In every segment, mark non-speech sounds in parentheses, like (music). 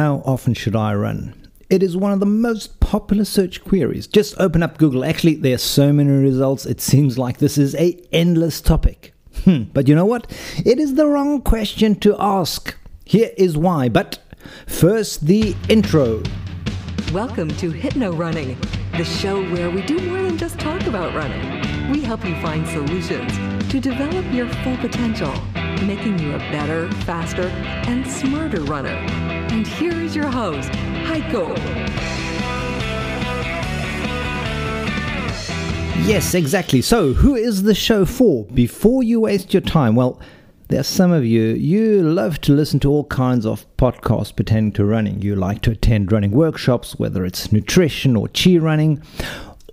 How often should I run? It is one of the most popular search queries. Just open up Google. Actually, there are so many results, it seems like this is a endless topic. Hmm, but you know what? It is the wrong question to ask. Here is why. But first, the intro. Welcome to Hypno Running, the show where we do more than just talk about running. We help you find solutions to develop your full potential, making you a better, faster, and smarter runner. And here is your host, Heiko. Yes, exactly. So, who is the show for? Before you waste your time, well, there are some of you, you love to listen to all kinds of podcasts pertaining to running. You like to attend running workshops, whether it's nutrition or chi running.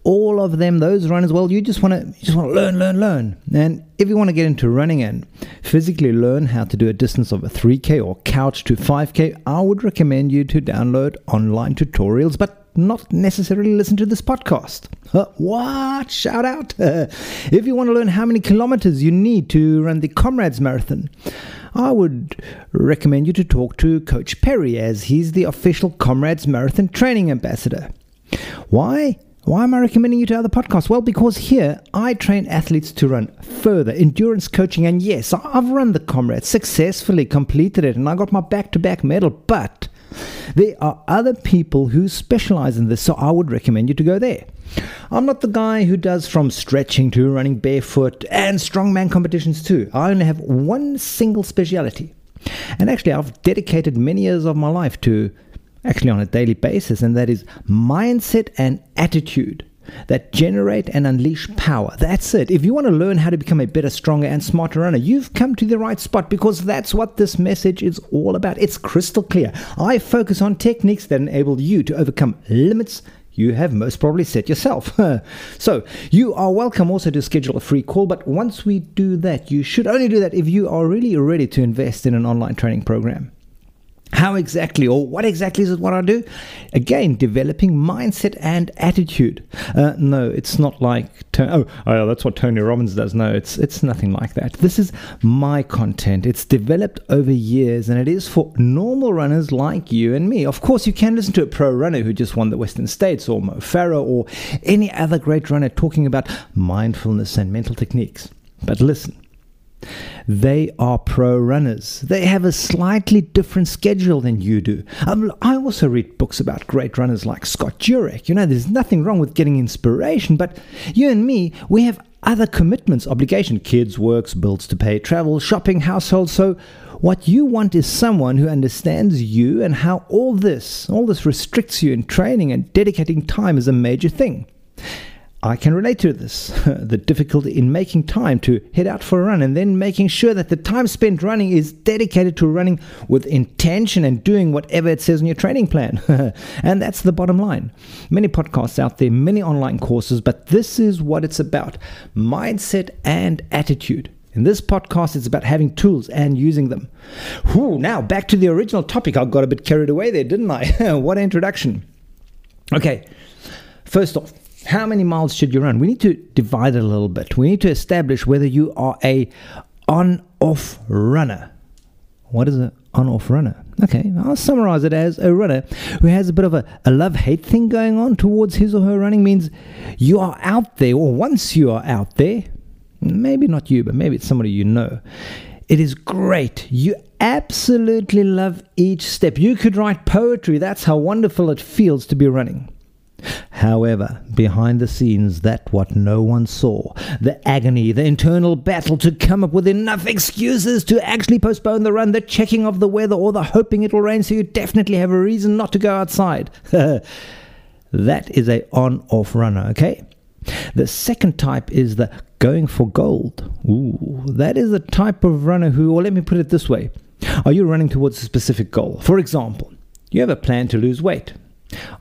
All of them, those runners, well, you just want to just want to learn, learn, learn. And if you want to get into running and physically learn how to do a distance of a 3K or couch to 5K, I would recommend you to download online tutorials, but not necessarily listen to this podcast. Uh, what? Shout out. (laughs) if you want to learn how many kilometers you need to run the Comrades Marathon, I would recommend you to talk to Coach Parry as he's the official Comrades Marathon training ambassador. Why? Why am I recommending you to other podcasts? Well, because here I train athletes to run further, endurance coaching, and yes, I've run the Comrades, successfully completed it, and I got my back to back medal, but there are other people who specialize in this, so I would recommend you to go there. I'm not the guy who does from stretching to running barefoot and strongman competitions too. I only have one single speciality. And actually, I've dedicated many years of my life to actually on a daily basis, and that is mindset and attitude that generate and unleash power. That's it. If you want to learn how to become a better, stronger, and smarter runner, you've come to the right spot because that's what this message is all about. It's crystal clear. I focus on techniques that enable you to overcome limits you have most probably set yourself. (laughs) so, you are welcome also to schedule a free call, but once we do that, you should only do that if you are really ready to invest in an online training program. How exactly, or what exactly is it what I do? Again, developing mindset and attitude. Uh, no, it's not like oh, oh, that's what Tony Robbins does. No, it's it's nothing like that. This is my content. It's developed over years, and it is for normal runners like you and me. Of course, you can listen to a pro runner who just won the Western States, or Mo Farah, or any other great runner talking about mindfulness and mental techniques. But listen. They are pro runners. They have a slightly different schedule than you do. Um, I also read books about great runners like Scott Jurek. You know, there's nothing wrong with getting inspiration, but you and me, we have other commitments, obligation, kids, works, bills to pay, travel, shopping, household. So what you want is someone who understands you and how all this, all this restricts you in training and dedicating time is a major thing. I can relate to this (laughs) the difficulty in making time to head out for a run and then making sure that the time spent running is dedicated to running with intention and doing whatever it says in your training plan. (laughs) and that's the bottom line. Many podcasts out there, many online courses, but this is what it's about mindset and attitude. In this podcast, it's about having tools and using them. Whew, now, back to the original topic. I got a bit carried away there, didn't I? (laughs) what an introduction. Okay, first off, how many miles should you run? We need to divide it a little bit. We need to establish whether you are a on-off runner. What is an on-off runner? Okay, I'll summarize it as a runner who has a bit of a, a love-hate thing going on towards his or her running means you are out there, or once you are out there, maybe not you, but maybe it's somebody you know. It is great. You absolutely love each step. You could write poetry. That's how wonderful it feels to be running. However, behind the scenes, that what no one saw, the agony, the internal battle to come up with enough excuses to actually postpone the run, the checking of the weather, or the hoping it will rain so you definitely have a reason not to go outside. (laughs) that is a on-off runner, okay? The second type is the going for gold. Ooh, that is a type of runner who, or let me put it this way. Are you running towards a specific goal? For example, you have a plan to lose weight.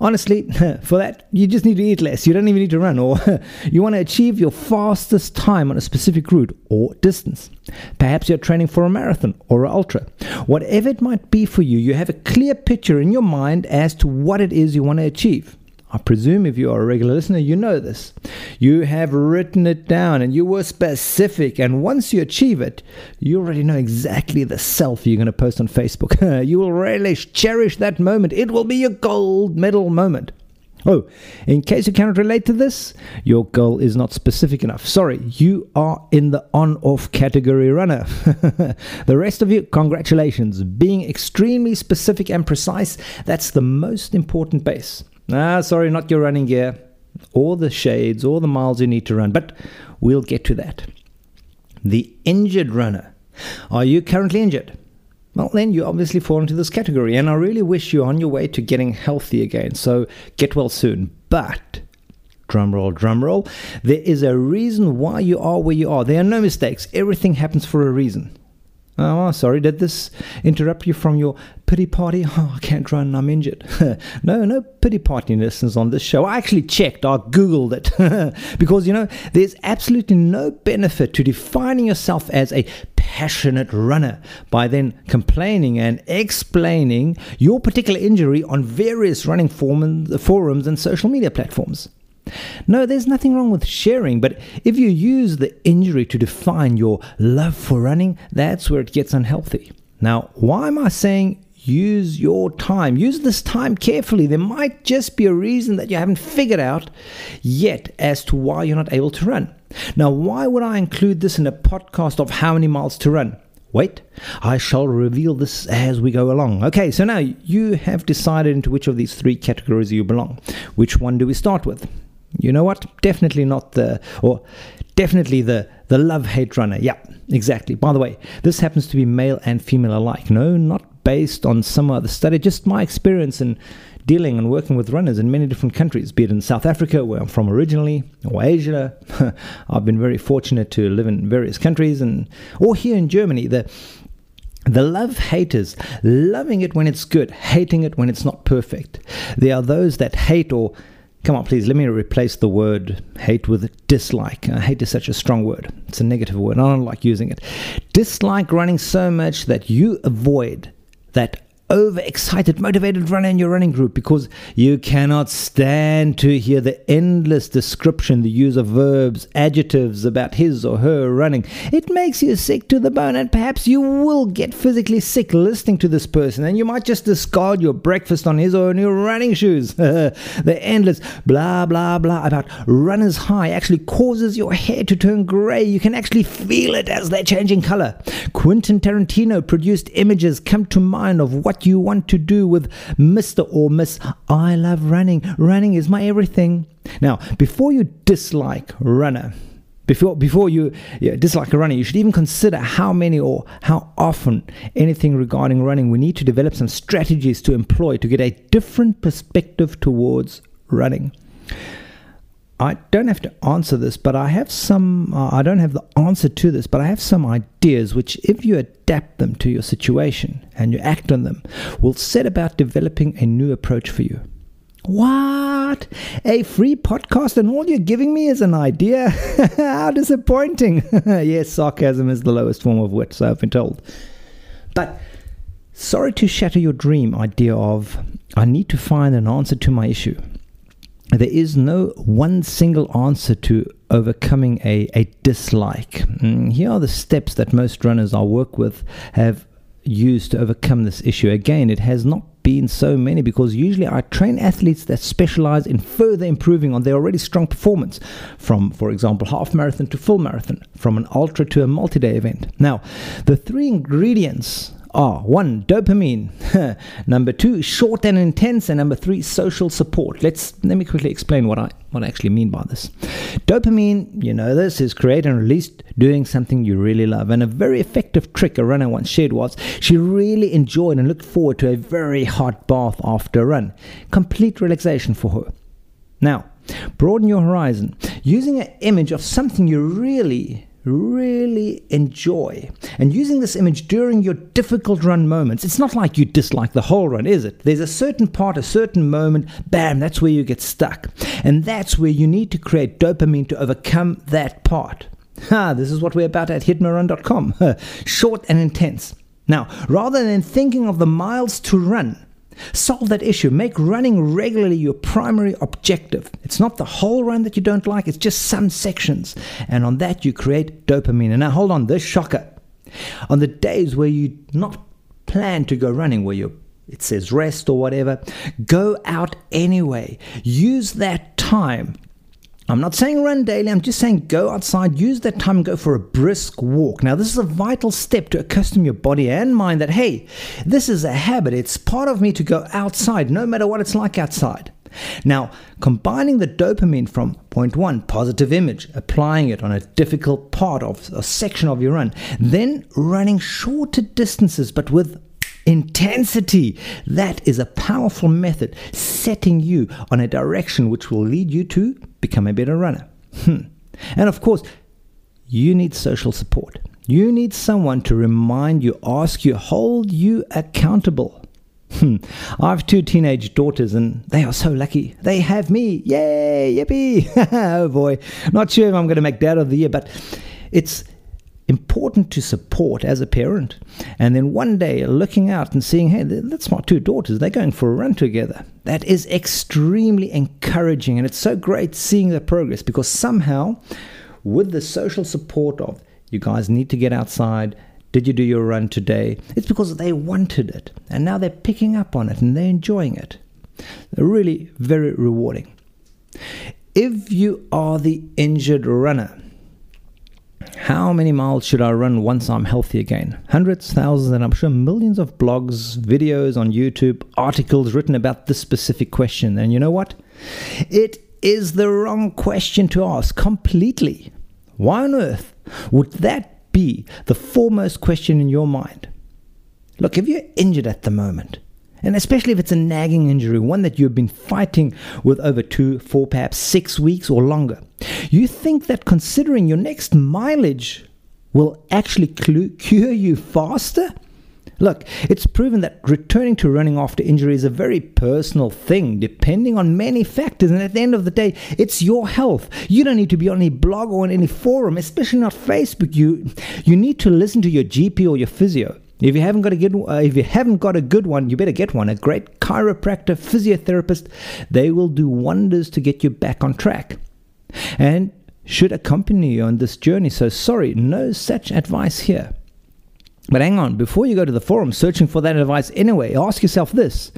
Honestly, (laughs) for that, you just need to eat less. You don't even need to run, or (laughs) you want to achieve your fastest time on a specific route or distance. Perhaps you're training for a marathon or an ultra. Whatever it might be for you, you have a clear picture in your mind as to what it is you want to achieve. I presume if you are a regular listener, you know this. You have written it down and you were specific. And once you achieve it, you already know exactly the selfie you're going to post on Facebook. (laughs) you will relish, cherish that moment. It will be your gold medal moment. Oh, in case you cannot relate to this, your goal is not specific enough. Sorry, you are in the on off category runner. (laughs) the rest of you, congratulations. Being extremely specific and precise, that's the most important base. Ah, sorry, not your running gear, or the shades, or the miles you need to run, but we'll get to that. The injured runner. Are you currently injured? Well, then you obviously fall into this category, and I really wish you're on your way to getting healthy again. So get well soon. But drumroll, drumroll, there is a reason why you are where you are. There are no mistakes. Everything happens for a reason. Oh, sorry, did this interrupt you from your pity party? (laughs) Oh, I can't run, I'm injured. (laughs) no, no pity party lessons on this show. I actually checked, I Googled it. (laughs) because, you know, there's absolutely no benefit to defining yourself as a passionate runner by then complaining and explaining your particular injury on various running forums and social media platforms. No, there's nothing wrong with sharing, but if you use the injury to define your love for running, that's where it gets unhealthy. Now, why am I saying use your time? Use this time carefully. There might just be a reason that you haven't figured out yet as to why you're not able to run. Now, why would I include this in a podcast of how many miles to run? Wait, I shall reveal this as we go along. Okay, so now you have decided into which of these three categories you belong. Which one do we start with? You know what? Definitely not the, or definitely the, the love hate runner. Yeah, exactly. By the way, this happens to be male and female alike. No, not based on some other study, just my experience in dealing and working with runners in many different countries, be it in South Africa, where I'm from originally, or Asia. (laughs) I've been very fortunate to live in various countries, and or here in Germany. The the love haters, loving it when it's good, hating it when it's not perfect. There are those that hate or Come on, please, let me replace the word hate with dislike. Uh, hate is such a strong word. It's a negative word. I don't like using it. Dislike running so much that you avoid that overexcited, motivated runner in your running group because you cannot stand to hear the endless description, the use of verbs, adjectives about his or her running. It makes you sick to the bone, and perhaps you will get physically sick listening to this person, and you might just discard your breakfast on his or her running shoes. (laughs) the endless blah blah blah about runner's high actually causes your hair to turn grey. You can actually feel it as they're changing color. Quentin Tarantino produced images come to mind of what what you want to do with Mr. or Miss I love running. Running is my everything. Now, before you dislike runner, before before you yeah, dislike a runner, you should even consider how many or how often anything regarding running we need to develop some strategies to employ to get a different perspective towards running. I don't have to answer this, but I have some, uh, I don't have the answer to this, but I have some ideas which, if you adapt them to your situation and you act on them, will set about developing a new approach for you. What? A free podcast and all you're giving me is an idea? (laughs) How disappointing. (laughs) yes, sarcasm is the lowest form of wit, so I've been told. But sorry to shatter your dream idea of I need to find an answer to my issue there is no one single answer to overcoming a, a dislike. Mm, here are the steps that most runners I work with have used to overcome this issue. Again, it has not been so many because usually I train athletes that specialize in further improving on their already strong performance from, for example, half marathon to full marathon, from an ultra to a multi day event. Now, the three ingredients are one, dopamine, (laughs) number two, short and intense, and number three, social support. Let's let me quickly explain what I what I actually mean by this. Dopamine, you know this, is created and released doing something you really love. And a very effective trick a runner once shared was she really enjoyed and looked forward to a very hot bath after a run. Complete relaxation for her. Now, broaden your horizon using an image of something you really really enjoy. And using this image during your difficult run moments, it's not like you dislike the whole run, is it? There's a certain part, a certain moment, bam, that's where you get stuck. And that's where you need to create dopamine to overcome that part. Ha, this is what we're about at hypnorun.com. (laughs) Short and intense. Now, rather than thinking of the miles to run, Solve that issue. Make running regularly your primary objective. It's not the whole run that you don't like, it's just some sections. And on that, you create dopamine. And now, hold on, this shocker. On the days where you not plan to go running, where you it says rest or whatever, go out anyway. Use that time I'm not saying run daily, I'm just saying go outside, use that time go for a brisk walk. Now, this is a vital step to accustom your body and mind that, hey, this is a habit. It's part of me to go outside, no matter what it's like outside. Now, combining the dopamine from point one, positive image, applying it on a difficult part of a section of your run, then running shorter distances but with intensity. That is a powerful method setting you on a direction which will lead you to become a better runner. Hmm. And of course, you need social support. You need someone to remind you, ask you, hold you accountable. Hmm. I have two teenage daughters and they are so lucky. They have me. Yay, yippee. (laughs) oh boy. Not sure if I'm going to make dad of the year, but it's important to support as a parent. And then one day looking out and seeing, hey, that's my two daughters, they're going for a run together. That is extremely encouraging. And it's so great seeing the progress because somehow, with the social support of you guys need to get outside, did you do your run today? It's because they wanted it. And now they're picking up on it and they're enjoying it. They're really very rewarding. If you are the injured runner, how many miles should I run once I'm healthy again? Hundreds, thousands, and I'm sure millions of blogs, videos on YouTube, articles written about this specific question. And you know what? It is the wrong question to ask completely. Why on earth would that be the foremost question in your mind? Look, if you're injured at the moment, and especially if it's a nagging injury, one that you've been fighting with over two, four, perhaps six weeks or longer, you think that considering your next mileage will actually cure you faster? Look, it's proven that returning to running after injury is a very personal thing, depending on many factors. And at the end of the day, it's your health. You don't need to be on any blog or on any forum, especially not Facebook. You, you need to listen to your GP or your physio. If you haven't got a good, uh, if you haven't got a good one, you better get one. A great chiropractor, physiotherapist, they will do wonders to get you back on track, and should accompany you on this journey. So sorry, no such advice here. But hang on, before you go to the forum searching for that advice anyway, ask yourself this.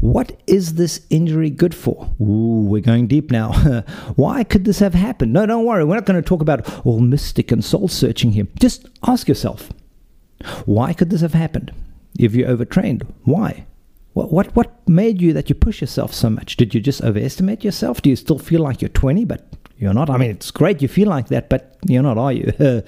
What is this injury good for? Ooh, we're going deep now. (laughs) Why could this have happened? No, don't worry. We're not going to talk about all mystic and soul searching here. Just ask yourself why could this have happened? If you overtrained, why? What, what, what made you that you push yourself so much? Did you just overestimate yourself? Do you still feel like you're 20, but you're not? I mean, it's great you feel like that, but you're not, are you? (laughs)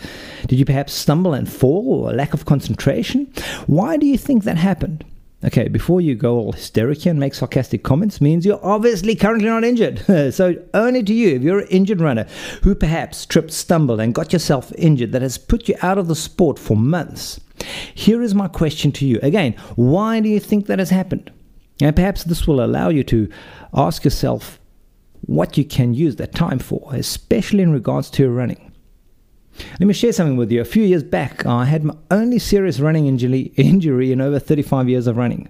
Did you perhaps stumble and fall or lack of concentration? Why do you think that happened? Okay, before you go all hysterical and make sarcastic comments, means you're obviously currently not injured. (laughs) so, only to you, if you're an injured runner who perhaps tripped, stumbled, and got yourself injured that has put you out of the sport for months, here is my question to you. Again, why do you think that has happened? And perhaps this will allow you to ask yourself what you can use that time for, especially in regards to your running. Let me share something with you. A few years back, I had my only serious running injury, injury in over 35 years of running.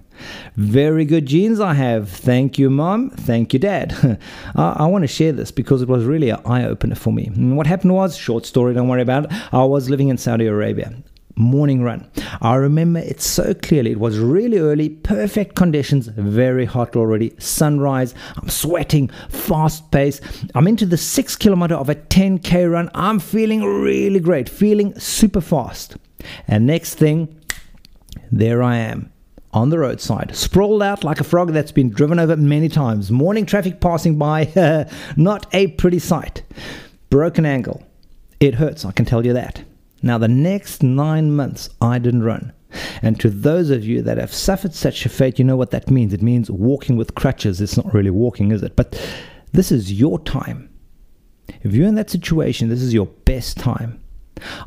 Very good genes I have. Thank you, Mom. Thank you, Dad. (laughs) I, I want to share this because it was really an eye opener for me. And what happened was, short story, don't worry about it. I was living in Saudi Arabia morning run. I remember it so clearly. It was really early, perfect conditions, very hot already, sunrise. I'm sweating, fast pace. I'm into the six kilometer of a 10k run. I'm feeling really great, feeling super fast. And next thing, there I am on the roadside, sprawled out like a frog that's been driven over many times. Morning traffic passing by, (laughs) not a pretty sight. Broken ankle. It hurts, I can tell you that. Now, the next nine months, I didn't run. And to those of you that have suffered such a fate, you know what that means. It means walking with crutches. It's not really walking, is it? But this is your time. If you're in that situation, this is your best time.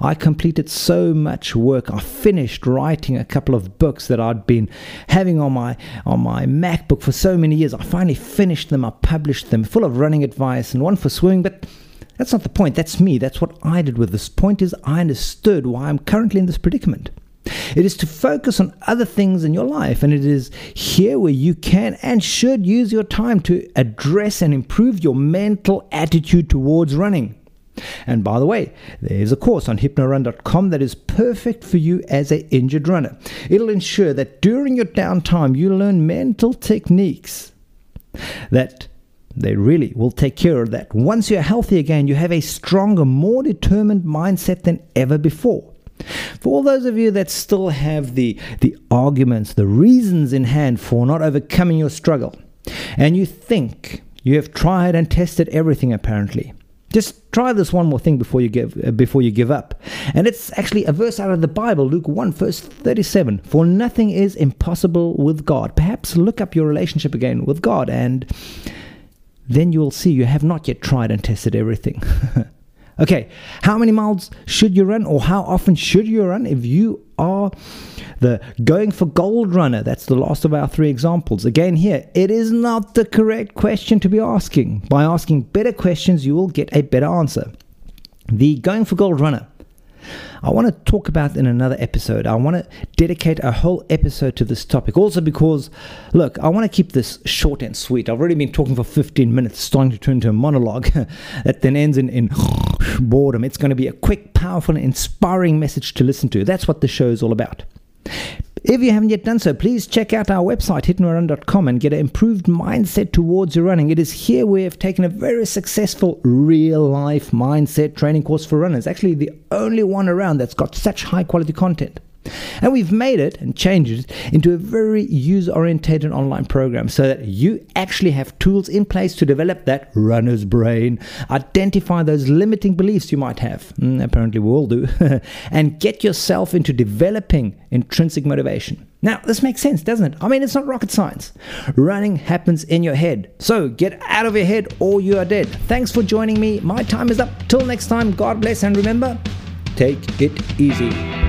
I completed so much work. I finished writing a couple of books that I'd been having on my on my MacBook for so many years. I finally finished them. I published them, full of running advice and one for swimming, but that's not the point. That's me. That's what I did with this. Point is, I understood why I'm currently in this predicament. It is to focus on other things in your life, and it is here where you can and should use your time to address and improve your mental attitude towards running. And by the way, there's a course on hypnorun.com that is perfect for you as an injured runner. It'll ensure that during your downtime you learn mental techniques that they really will take care of that. Once you're healthy again, you have a stronger, more determined mindset than ever before. For all those of you that still have the, the arguments, the reasons in hand for not overcoming your struggle, and you think you have tried and tested everything apparently, just try this one more thing before you give uh, before you give up. And it's actually a verse out of the Bible, Luke 1 verse 37. For nothing is impossible with God. Perhaps look up your relationship again with God and then you will see you have not yet tried and tested everything. (laughs) okay, how many miles should you run or how often should you run if you are the going for gold runner? That's the last of our three examples. Again, here, it is not the correct question to be asking. By asking better questions, you will get a better answer. The going for gold runner I want to talk about in another episode. I want to dedicate a whole episode to this topic. Also, because, look, I want to keep this short and sweet. I've already been talking for 15 minutes, starting to turn into a monologue (laughs) that then ends in, in (laughs) boredom. It's going to be a quick, powerful, and inspiring message to listen to. That's what the show is all about. If you haven't yet done so, please check out our website, hypnorun.com, and get an improved mindset towards your running. It is here we have taken a very successful real life mindset training course for runners. Actually, the only one around that's got such high quality content. And we've made it and changed it into a very user oriented online program so that you actually have tools in place to develop that runner's brain, identify those limiting beliefs you might have, mm, apparently we all do, (laughs) and get yourself into developing intrinsic motivation. Now, this makes sense, doesn't it? I mean, it's not rocket science. Running happens in your head. So get out of your head or you are dead. Thanks for joining me. My time is up. Till next time, God bless, and remember, take it easy.